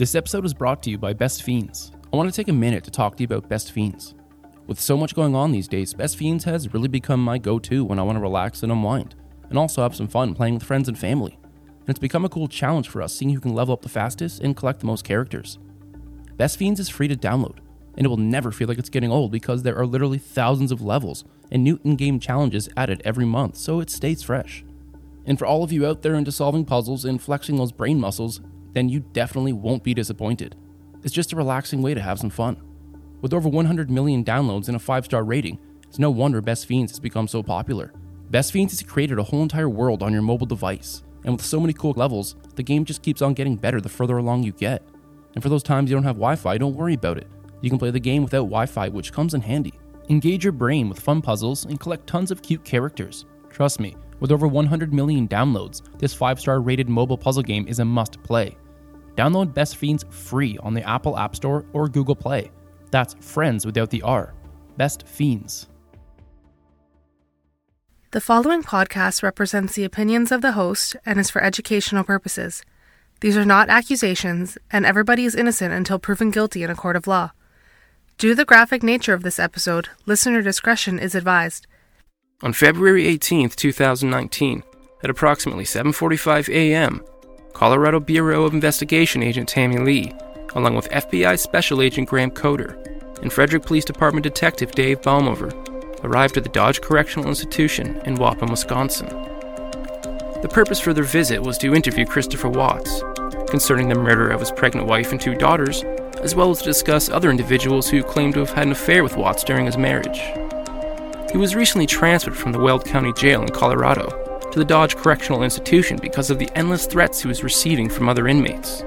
This episode is brought to you by Best Fiends. I want to take a minute to talk to you about Best Fiends. With so much going on these days, Best Fiends has really become my go to when I want to relax and unwind, and also have some fun playing with friends and family. And it's become a cool challenge for us seeing who can level up the fastest and collect the most characters. Best Fiends is free to download, and it will never feel like it's getting old because there are literally thousands of levels and new in game challenges added every month, so it stays fresh. And for all of you out there into solving puzzles and flexing those brain muscles, then you definitely won't be disappointed. It's just a relaxing way to have some fun. With over 100 million downloads and a 5 star rating, it's no wonder Best Fiends has become so popular. Best Fiends has created a whole entire world on your mobile device, and with so many cool levels, the game just keeps on getting better the further along you get. And for those times you don't have Wi Fi, don't worry about it. You can play the game without Wi Fi, which comes in handy. Engage your brain with fun puzzles and collect tons of cute characters. Trust me, with over 100 million downloads, this 5 star rated mobile puzzle game is a must play. Download Best Fiends free on the Apple App Store or Google Play. That's friends without the R. Best Fiends. The following podcast represents the opinions of the host and is for educational purposes. These are not accusations, and everybody is innocent until proven guilty in a court of law. Due to the graphic nature of this episode, listener discretion is advised. On February 18, 2019, at approximately 7:45 a.m., Colorado Bureau of Investigation agent Tammy Lee, along with FBI Special Agent Graham Coder and Frederick Police Department Detective Dave Baumhover, arrived at the Dodge Correctional Institution in Waupun, Wisconsin. The purpose for their visit was to interview Christopher Watts concerning the murder of his pregnant wife and two daughters, as well as to discuss other individuals who claimed to have had an affair with Watts during his marriage. He was recently transferred from the Weld County Jail in Colorado to the Dodge Correctional Institution because of the endless threats he was receiving from other inmates.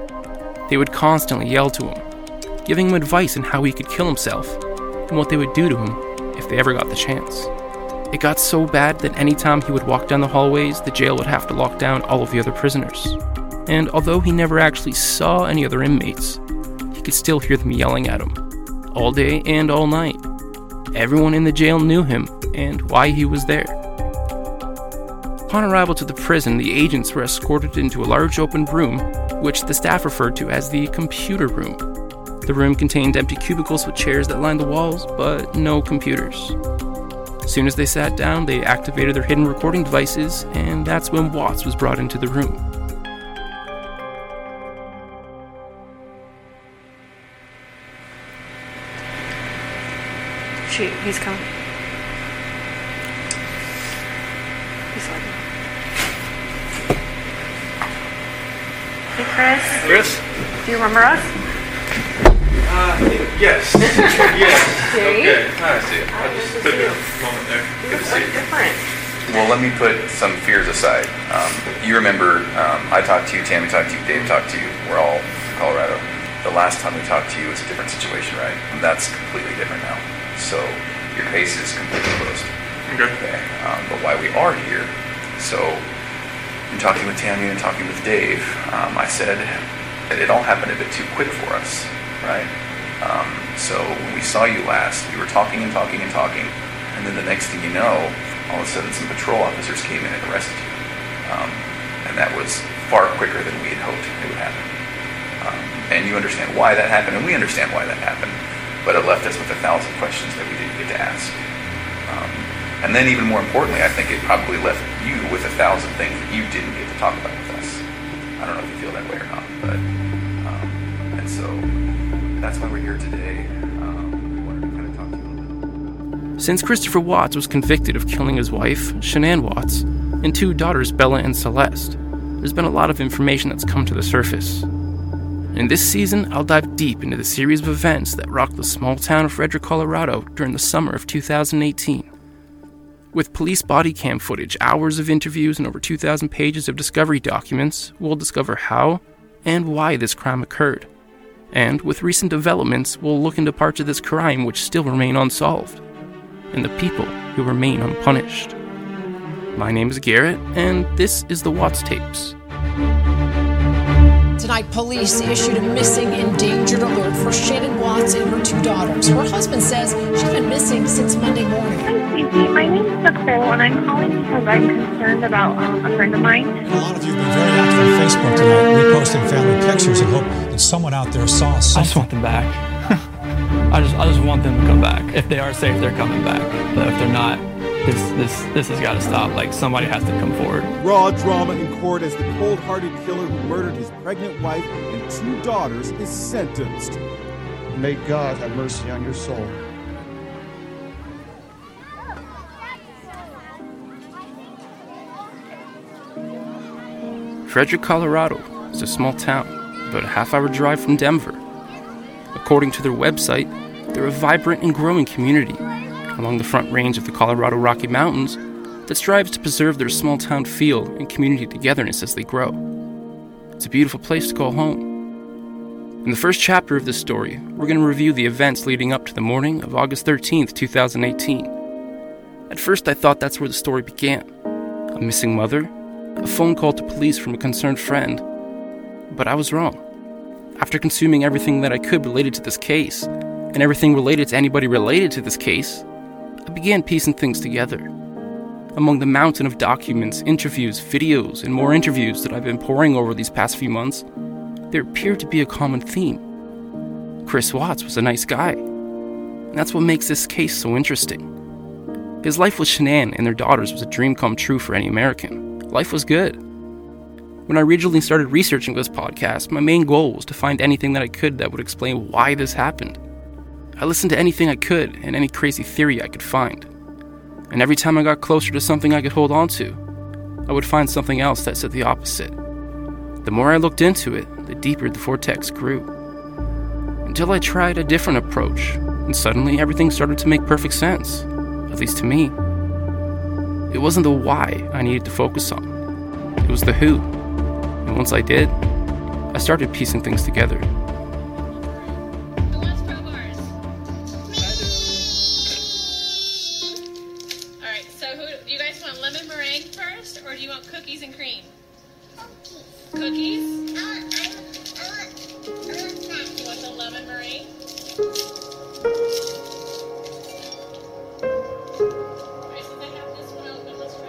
They would constantly yell to him, giving him advice on how he could kill himself and what they would do to him if they ever got the chance. It got so bad that anytime he would walk down the hallways, the jail would have to lock down all of the other prisoners. And although he never actually saw any other inmates, he could still hear them yelling at him, all day and all night. Everyone in the jail knew him and why he was there. Upon arrival to the prison, the agents were escorted into a large open room, which the staff referred to as the computer room. The room contained empty cubicles with chairs that lined the walls, but no computers. As soon as they sat down, they activated their hidden recording devices, and that's when Watts was brought into the room. Shoot, he's coming. He's like, Hey, Chris. Chris? Do you remember us? Uh, yes. yes. See? Okay. I see it. I just good to took a moment there. You Good to see you. different. Well, let me put some fears aside. Um, you remember, um, I talked to you, Tammy talked to you, Dave talked to you. We're all from Colorado. The last time we talked to you was a different situation, right? And that's completely different now. So your case is completely closed. Okay. Okay. Um, but why we are here, so in talking with Tammy and talking with Dave, um, I said that it all happened a bit too quick for us, right? Um, so when we saw you last, we were talking and talking and talking, and then the next thing you know, all of a sudden some patrol officers came in and arrested you. Um, and that was far quicker than we had hoped it would happen. Um, and you understand why that happened, and we understand why that happened, but it left us with a thousand questions that we didn't get to ask. And then, even more importantly, I think it probably left you with a thousand things that you didn't get to talk about with us. I don't know if you feel that way or not, but um, and so that's why we're here today. Um. Since Christopher Watts was convicted of killing his wife, Shanann Watts, and two daughters, Bella and Celeste, there's been a lot of information that's come to the surface. In this season, I'll dive deep into the series of events that rocked the small town of Frederick, Colorado during the summer of 2018. With police body cam footage, hours of interviews, and over 2,000 pages of discovery documents, we'll discover how and why this crime occurred. And with recent developments, we'll look into parts of this crime which still remain unsolved and the people who remain unpunished. My name is Garrett, and this is the Watts Tapes. Tonight, police issued a missing endangered alert for Shannon Watts and her two daughters. Her husband says she's been missing since Nicole, and I'm calling because I'm concerned about um, a friend of mine. A lot of you have been very active on Facebook tonight, reposting family pictures and hope that someone out there saw I just want them back. I just I just want them to come back. If they are safe, they're coming back. But if they're not, this this this has got to stop. Like somebody has to come forward. Raw drama in court as the cold hearted killer who murdered his pregnant wife and two daughters is sentenced. May God have mercy on your soul. Frederick, Colorado is a small town about a half hour drive from Denver. According to their website, they're a vibrant and growing community along the front range of the Colorado Rocky Mountains that strives to preserve their small town feel and community togetherness as they grow. It's a beautiful place to call home. In the first chapter of this story, we're going to review the events leading up to the morning of August 13th, 2018. At first, I thought that's where the story began a missing mother, a phone call to police from a concerned friend. But I was wrong. After consuming everything that I could related to this case, and everything related to anybody related to this case, I began piecing things together. Among the mountain of documents, interviews, videos, and more interviews that I've been poring over these past few months, there appeared to be a common theme. Chris Watts was a nice guy, and that's what makes this case so interesting. His life with Shanann and their daughters was a dream come true for any American. Life was good. When I originally started researching this podcast, my main goal was to find anything that I could that would explain why this happened. I listened to anything I could and any crazy theory I could find. And every time I got closer to something I could hold on to, I would find something else that said the opposite. The more I looked into it, the deeper the vortex grew. Until I tried a different approach, and suddenly everything started to make perfect sense, at least to me. It wasn't the why I needed to focus on, it was the who. And once I did, I started piecing things together.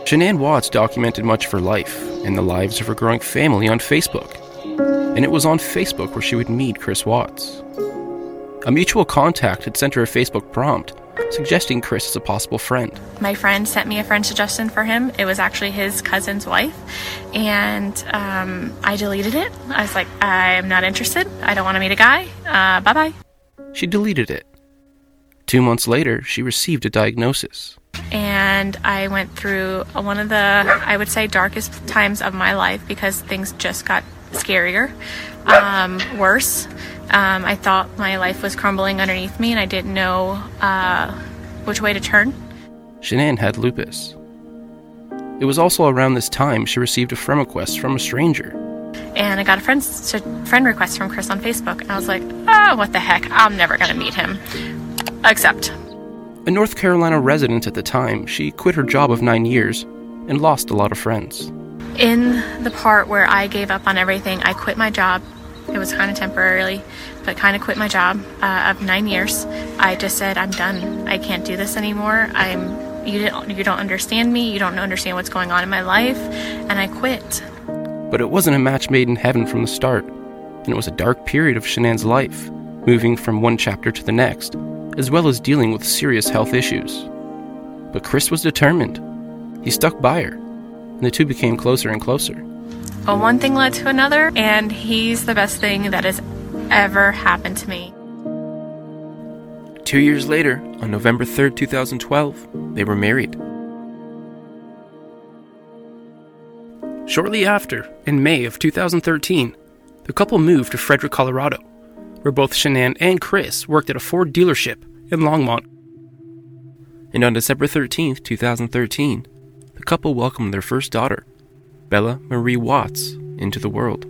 Shanann Watts documented much of her life and the lives of her growing family on Facebook. And it was on Facebook where she would meet Chris Watts. A mutual contact had sent her a Facebook prompt suggesting Chris as a possible friend. My friend sent me a friend suggestion for him. It was actually his cousin's wife, and um, I deleted it. I was like, I'm not interested. I don't want to meet a guy. Uh, bye bye. She deleted it. Two months later, she received a diagnosis. And I went through one of the, I would say, darkest times of my life because things just got scarier, um, worse. Um, I thought my life was crumbling underneath me, and I didn't know uh, which way to turn. Shanann had lupus. It was also around this time she received a friend request from a stranger. and I got a friend friend request from Chris on Facebook, and I was like, oh, what the heck? I'm never gonna meet him. Except, A North Carolina resident at the time, she quit her job of nine years and lost a lot of friends. in the part where I gave up on everything, I quit my job. It was kind of temporarily, but kind of quit my job uh, of nine years. I just said, I'm done. I can't do this anymore. I'm you don't you don't understand me. You don't understand what's going on in my life, and I quit. But it wasn't a match made in heaven from the start, and it was a dark period of Shanann's life, moving from one chapter to the next, as well as dealing with serious health issues. But Chris was determined. He stuck by her, and the two became closer and closer. Well, one thing led to another, and he's the best thing that has ever happened to me. Two years later, on November 3rd, 2012, they were married. Shortly after, in May of 2013, the couple moved to Frederick, Colorado, where both Shanann and Chris worked at a Ford dealership in Longmont. And on December 13th, 2013, the couple welcomed their first daughter, Bella Marie Watts, into the world.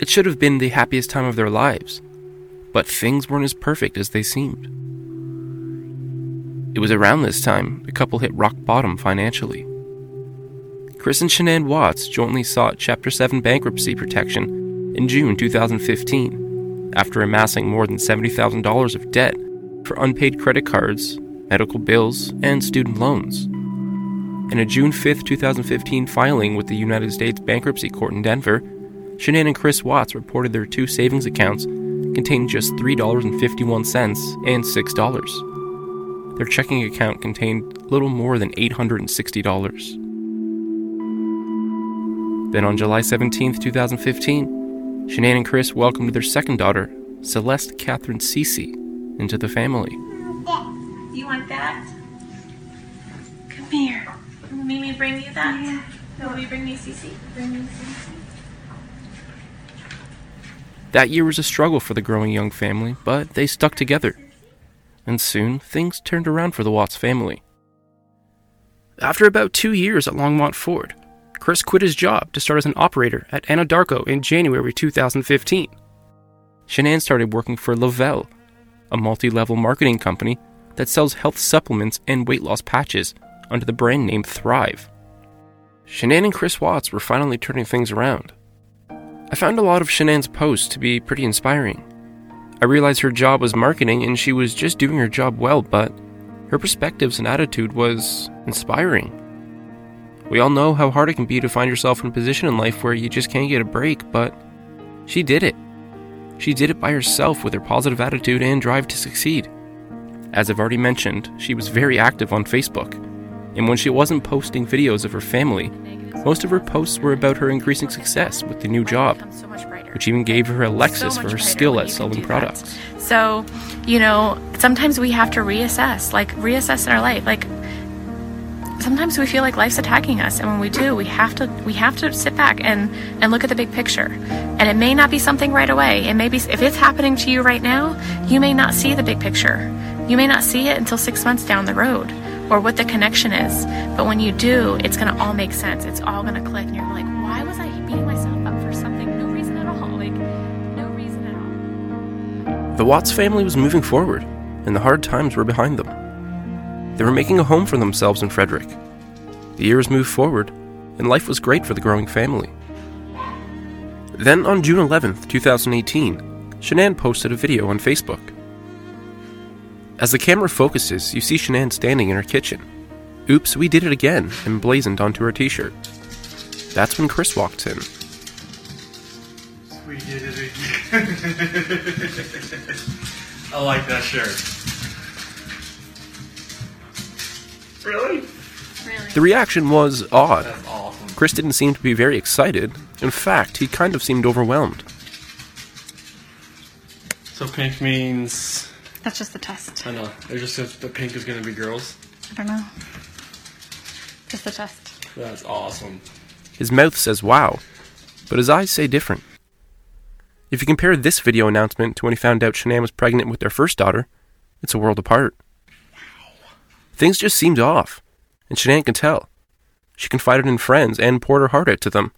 It should have been the happiest time of their lives, but things weren't as perfect as they seemed. It was around this time the couple hit rock bottom financially. Chris and Shanann Watts jointly sought Chapter 7 bankruptcy protection in June 2015 after amassing more than $70,000 of debt for unpaid credit cards, medical bills, and student loans. In a June 5, 2015 filing with the United States Bankruptcy Court in Denver, Shanann and Chris Watts reported their two savings accounts contained just $3.51 and $6. Their checking account contained little more than $860. Then on July 17, 2015, Shanann and Chris welcomed their second daughter, Celeste Catherine Cece, into the family. You want that? Come here. Will Mimi bring you that? Yeah. Will you bring me Cece? Bring me Cece. That year was a struggle for the growing young family, but they stuck together. And soon, things turned around for the Watts family. After about two years at Longmont Ford, Chris quit his job to start as an operator at Anadarko in January 2015. Shanann started working for Le-Vel, a multi level marketing company that sells health supplements and weight loss patches under the brand name Thrive. Shanann and Chris Watts were finally turning things around. I found a lot of Shanann's posts to be pretty inspiring. I realized her job was marketing and she was just doing her job well, but her perspectives and attitude was inspiring. We all know how hard it can be to find yourself in a position in life where you just can't get a break, but she did it. She did it by herself with her positive attitude and drive to succeed. As I've already mentioned, she was very active on Facebook, and when she wasn't posting videos of her family, most of her posts were about her increasing success with the new job, which even gave her a Lexus for her skill at selling products. So, you know, sometimes we have to reassess, like reassess in our life. Like sometimes we feel like life's attacking us, and when we do, we have to we have to sit back and and look at the big picture. And it may not be something right away. It may be if it's happening to you right now, you may not see the big picture. You may not see it until six months down the road or what the connection is. But when you do, it's going to all make sense. It's all going to click, and you're like, why was I beating myself up for something? No reason at all. Like, no reason at all. The Watts family was moving forward, and the hard times were behind them. They were making a home for themselves in Frederick. The years moved forward, and life was great for the growing family. Then on June 11, 2018, Shanann posted a video on Facebook. As the camera focuses, you see Shanann standing in her kitchen. Oops, we did it again, emblazoned onto her t shirt. That's when Chris walks in. We did it again. I like that shirt. Really? The reaction was odd. Awesome. Chris didn't seem to be very excited. In fact, he kind of seemed overwhelmed. So pink means. That's just the test. I know. It just says the pink is going to be girls. I don't know. Just the test. That's awesome. His mouth says wow, but his eyes say different. If you compare this video announcement to when he found out Shanann was pregnant with their first daughter, it's a world apart. Things just seemed off, and Shanann can tell. She confided in friends and poured her heart out to them,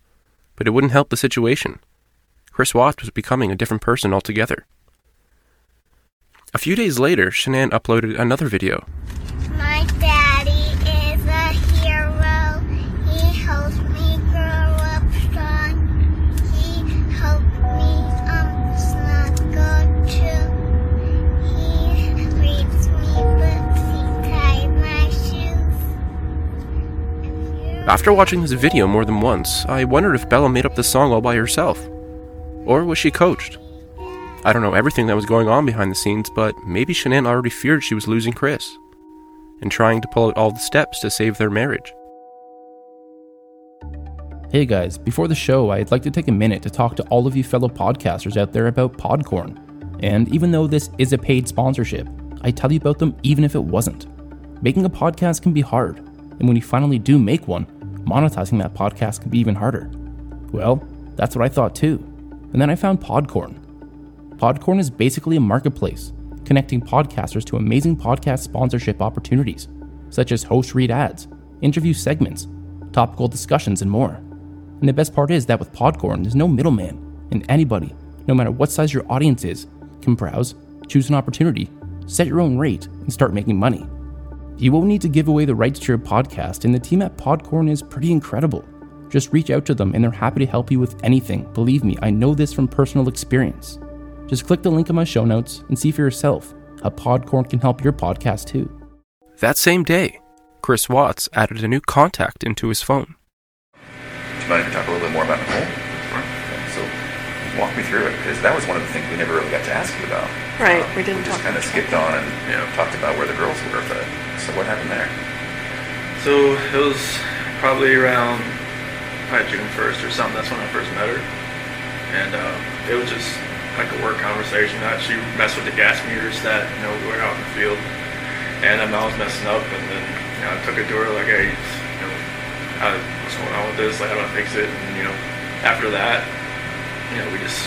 but it wouldn't help the situation. Chris Watts was becoming a different person altogether. A few days later, Shanann uploaded another video. After watching this video more than once, I wondered if Bella made up the song all by herself. Or was she coached? I don't know everything that was going on behind the scenes, but maybe Shanann already feared she was losing Chris and trying to pull out all the steps to save their marriage. Hey guys, before the show, I'd like to take a minute to talk to all of you fellow podcasters out there about Podcorn. And even though this is a paid sponsorship, I tell you about them even if it wasn't. Making a podcast can be hard, and when you finally do make one, monetizing that podcast can be even harder. Well, that's what I thought too. And then I found Podcorn. Podcorn is basically a marketplace connecting podcasters to amazing podcast sponsorship opportunities, such as host read ads, interview segments, topical discussions, and more. And the best part is that with Podcorn, there's no middleman, and anybody, no matter what size your audience is, can browse, choose an opportunity, set your own rate, and start making money. You won't need to give away the rights to your podcast, and the team at Podcorn is pretty incredible. just reach out to them and they're happy to help you with anything. Believe me, I know this from personal experience. Just click the link in my show notes and see for yourself how Podcorn can help your podcast too. That same day, Chris Watts added a new contact into his phone. Do you mind if we talk a little bit more about Nicole? Okay, so walk me through it because that was one of the things we never really got to ask you about. Right, we didn't We just talk kind of skipped on and you know talked about where the girls were. But so what happened there? So it was probably around probably June 1st or something. That's when I first met her. And uh, it was just like a work conversation. That she messed with the gas meters that, you know, we were out in the field. And um, I was messing up. And then, you know, I took it to her like, hey, you know, how, what's going on with this? Like, how do I fix it? And, you know, after that, you know, we just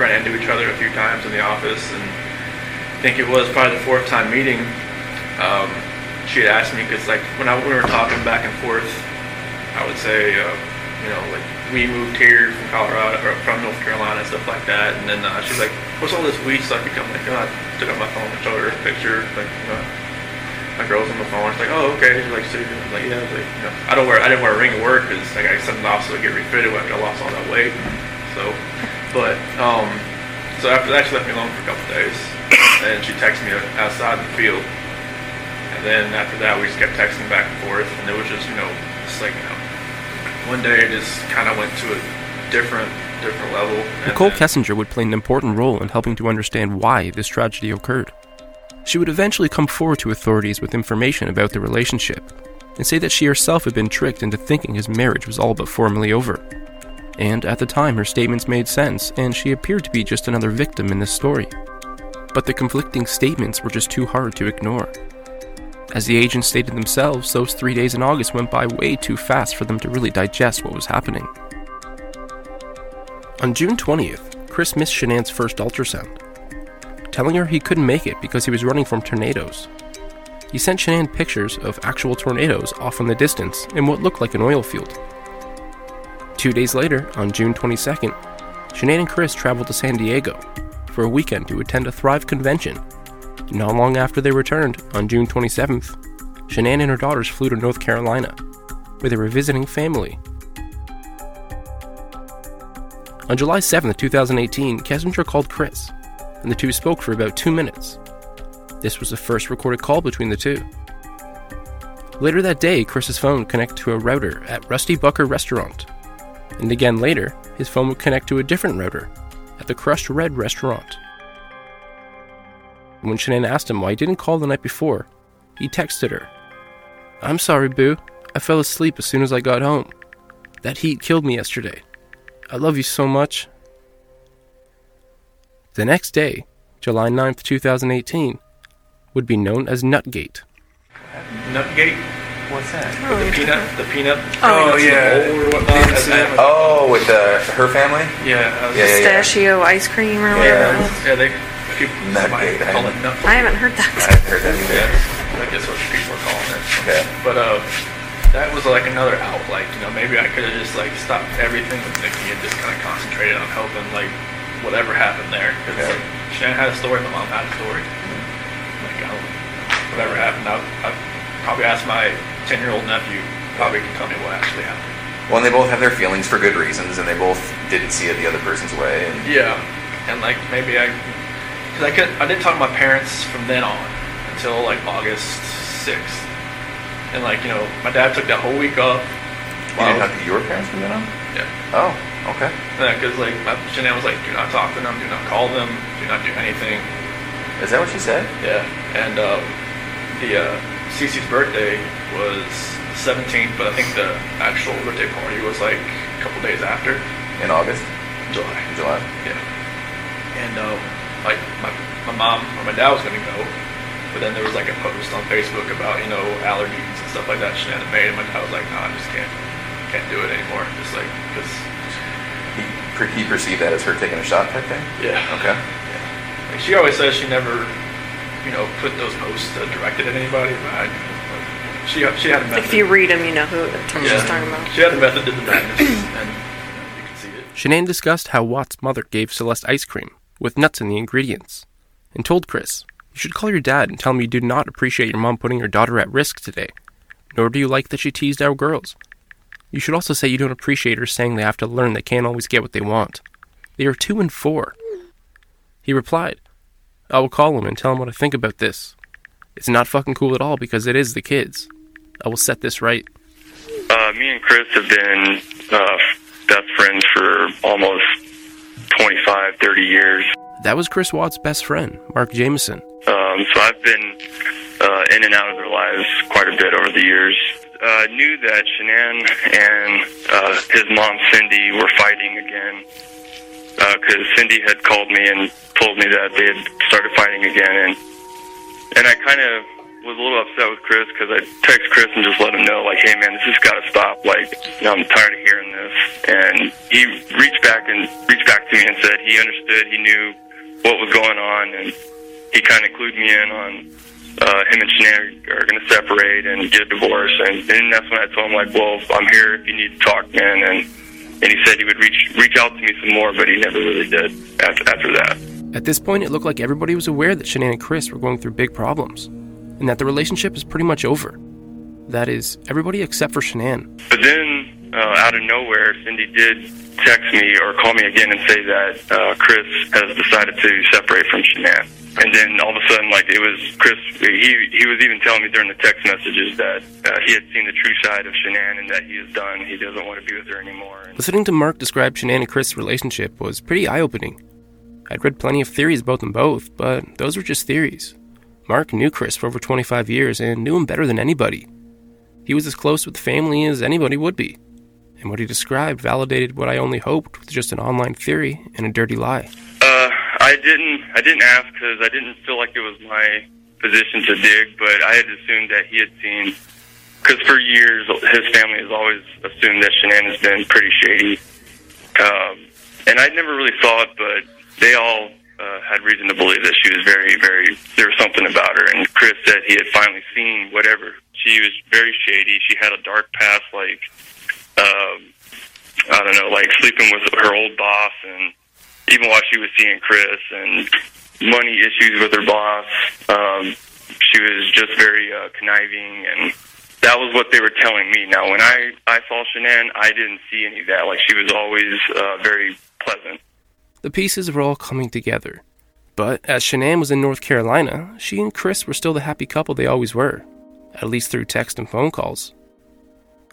ran into each other a few times in the office. And I think it was probably the fourth time meeting. Um, she had asked me because like when I, we were talking back and forth, I would say, uh, you know, like we moved here from Colorado or from North Carolina and stuff like that. And then uh, she's like, "What's all this weed stuff?" I'm like, oh, I took out my phone and showed her a picture, like you know, my girl's on the phone. She's like, "Oh, okay." She's like, "So you're like, yeah." I like, you know, I don't wear, I didn't wear a ring at work because like I sent it off so I get refitted after I lost all that weight. So, but um, so after that, she left me alone for a couple days, and she texted me outside in the field. And then after that, we just kept texting back and forth, and it was just, you know, just like, you know, one day it just kind of went to a different, different level. Nicole Kessinger would play an important role in helping to understand why this tragedy occurred. She would eventually come forward to authorities with information about the relationship and say that she herself had been tricked into thinking his marriage was all but formally over. And at the time, her statements made sense, and she appeared to be just another victim in this story. But the conflicting statements were just too hard to ignore. As the agents stated themselves, those three days in August went by way too fast for them to really digest what was happening. On June 20th, Chris missed Shanann's first ultrasound, telling her he couldn't make it because he was running from tornadoes. He sent Shanann pictures of actual tornadoes off in the distance in what looked like an oil field. Two days later, on June 22nd, Shanann and Chris traveled to San Diego for a weekend to attend a Thrive convention. Not long after they returned, on June 27th, Shanann and her daughters flew to North Carolina, where they were visiting family. On July 7th, 2018, Kessinger called Chris, and the two spoke for about two minutes. This was the first recorded call between the two. Later that day, Chris's phone connected to a router at Rusty Bucket Restaurant, and again later, his phone would connect to a different router at the Crushed Red Restaurant. When Shanann asked him why he didn't call the night before, he texted her, I'm sorry, Boo. I fell asleep as soon as I got home. That heat killed me yesterday. I love you so much. The next day, July 9th, 2018, would be known as Nutgate. Nutgate. What's that? With the peanut, the peanut. Oh, yeah. or whatnot. and Oh, with the her family? Yeah. I was- Yeah, yeah, yeah. Pistachio ice cream or Yeah. whatever. it was. Yeah, they people Nutgate. somebody call it nut. I haven't heard that. I haven't heard that either. Yeah, I guess what people are calling it. Okay. But uh, that was like another out. Like you know, maybe I could have just like stopped everything with Nikki and just kind of concentrated on helping like whatever happened there. Because Okay. like Shannon had a story, my mom had a story. Like I don't, whatever happened, I I probably asked my ten year old nephew. Probably can tell me what actually happened. Well, and they both have their feelings for good reasons, and they both didn't see it the other person's way. And Yeah, and like maybe I, because I could, I didn't talk to my parents from then on until like August sixth, and like you know, my dad took that whole week off. you didn't talk to your parents from then on? Yeah. Oh, okay. Yeah, because like my Shanann was like, do not talk to them, do not call them, do not do anything. Is that what she said? Yeah, and um, the uh, Cece's birthday was 17th, but I think the actual birthday party was like a couple days after. In August? July. July. Yeah. And um, like my my mom or my dad was gonna go, but then there was like a post on Facebook about you know allergies and stuff like that Shanann had made, and my dad was like, no, I just can't can't do it anymore. Just like because He, per- he perceived that as her taking a shot type thing? yeah. Okay. Like she always says she never, you know, put those posts uh, directed at anybody. But I, she she had a method. If you read them, you know who she's Yeah. talking about. She had a method to the madness, and you can see it. Shanann discussed how Watt's mother gave Celeste ice cream with nuts in the ingredients and told Chris, You should call your dad and tell him you do not appreciate your mom putting your daughter at risk today, nor do you like that she teased our girls. You should also say you don't appreciate her saying they have to learn they can't always get what they want. They are two and four. He replied, I will call him and tell him what I think about this. It's not fucking cool at all because it is the kids. I will set this right. Uh, me and Chris have been uh, best friends for almost 25, 30 years. That was Chris Watt's best friend, Mark Jameson. Um, so I've been uh, in and out of their lives quite a bit over the years. Uh, knew that Shanann and uh, his mom Cindy were fighting again because Cindy had called me and told me that they had started fighting again, and and I kind of was a little upset with Chris because I text Chris and just let him know like, hey man, this has got to stop. Like, you know, I'm tired of hearing this. And he reached back and reached back to me and said he understood, he knew what was going on, and he kind of clued me in on uh, him and Shanann are going to separate and get a divorce. And, and that's when I told him like, well, I'm here if you need to talk, man. And and he said he would reach reach out to me some more, but he never really did after after that. At this point, it looked like everybody was aware that Shanann and Chris were going through big problems, and that the relationship is pretty much over. That is, everybody except for Shanann. But then, uh, out of nowhere, Cindy did text me or call me again and say that uh, Chris has decided to separate from Shanann. And then all of a sudden, like it was Chris. He he was even telling me during the text messages that uh, he had seen the true side of Shanann and that he is done. He doesn't want to be with her anymore. Listening to Mark describe Shanann and Chris' relationship was pretty eye opening. I'd read plenty of theories about them both, but those were just theories. Mark knew Chris for over 25 years and knew him better than anybody. He was as close with the family as anybody would be, and what he described validated what I only hoped was just an online theory and a dirty lie. Uh, I didn't. I didn't ask because I didn't feel like it was my position to dig. But I had assumed that he had seen. Because for years, his family has always assumed that Shanann has been pretty shady, um, and I never really saw it. But they all had reason to believe that she was very, very. There was something about her. And Chris said he had finally seen whatever. She was very shady. She had a dark past, like um, I don't know, like sleeping with her old boss and even while she was seeing Chris and money issues with her boss. Um, she was just very uh, conniving, and that was what they were telling me. Now, when I I saw Shanann, I didn't see any of that. Like she was always uh, very pleasant. The pieces were all coming together. But as Shanann was in North Carolina, she and Chris were still the happy couple they always were, at least through text and phone calls.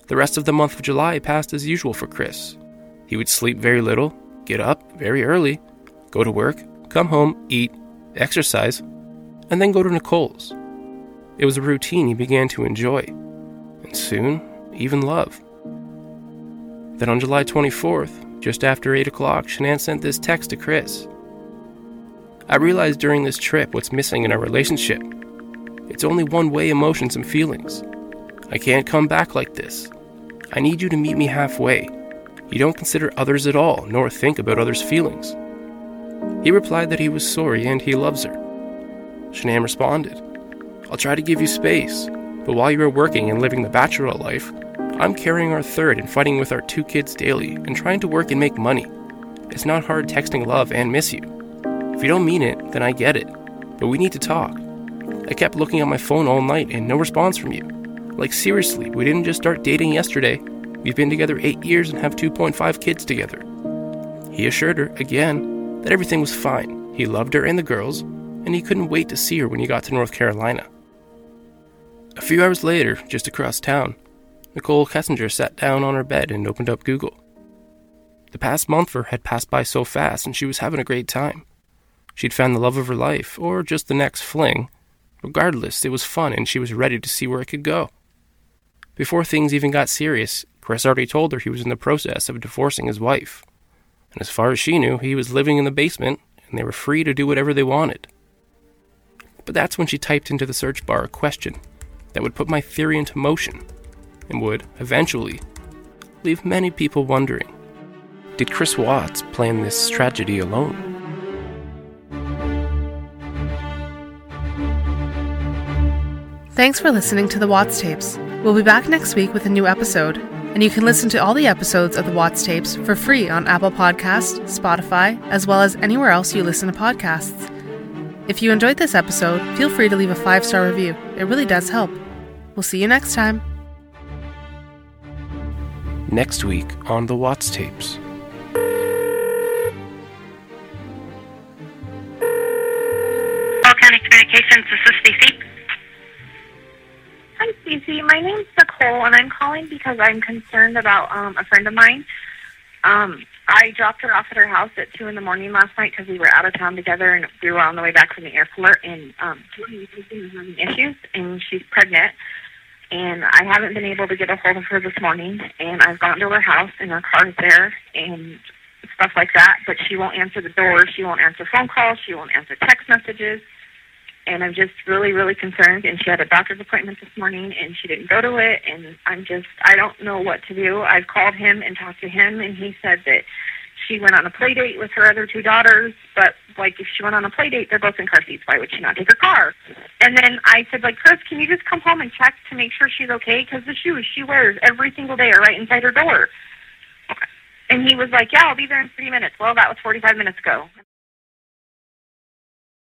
The rest of the month of July passed as usual for Chris. He would sleep very little, get up very early, go to work, come home, eat, exercise, and then go to Nicole's. It was a routine he began to enjoy, and soon, even love. Then on July 24th, just after 8 o'clock, Shanann sent this text to Chris. I realized during this trip what's missing in our relationship. It's only one way emotions and feelings. I can't come back like this. I need you to meet me halfway. You don't consider others at all, nor think about others' feelings. He replied that he was sorry and he loves her. Shanann responded, I'll try to give you space, but while you are working and living the bachelor life, I'm carrying our third and fighting with our two kids daily and trying to work and make money. It's not hard texting love and miss you. If you don't mean it, then I get it, but we need to talk. I kept looking at my phone all night and no response from you. Like, seriously, we didn't just start dating yesterday. We've been together eight years and have 2.5 kids together. He assured her, again, that everything was fine. He loved her and the girls, and he couldn't wait to see her when he got to North Carolina. A few hours later, just across town, Nicole Kessinger sat down on her bed and opened up Google. The past month for her had passed by so fast, and she was having a great time. She'd found the love of her life, or just the next fling. Regardless, it was fun, and she was ready to see where it could go. Before things even got serious, Chris already told her he was in the process of divorcing his wife. And as far as she knew, he was living in the basement, and they were free to do whatever they wanted. But that's when she typed into the search bar a question that would put my theory into motion, and would, eventually, leave many people wondering did Chris Watts plan this tragedy alone? Thanks for listening to the Watts Tapes. We'll be back next week with a new episode, and you can listen to all the episodes of the Watts Tapes for free on Apple Podcasts, Spotify, as well as anywhere else you listen to podcasts. If you enjoyed this episode, feel free to leave a five star review. It really does help. We'll see you next time. Next week on the Watts tapes. My name's Nicole, and I'm calling because I'm concerned about um, a friend of mine. Um, I dropped her off at her house at 2 in the morning last night because we were out of town together, and we were on the way back from the airport, and um, she was having issues, and she's pregnant. And I haven't been able to get a hold of her this morning, and I've gone to her house, and her car's there, and stuff like that, but she won't answer the door. She won't answer phone calls. She won't answer text messages and I'm just really, really concerned. And she had a doctor's appointment this morning, and she didn't go to it. And I'm just, I don't know what to do. I've called him and talked to him, and he said that she went on a play date with her other two daughters. But like, if she went on a play date, they're both in car seats. Why would she not take her car? And then I said, like, Chris, can you just come home and check to make sure she's okay? Because the shoes she wears every single day are right inside her door. And he was like, yeah, I'll be there in 30 minutes. Well, that was 45 minutes ago.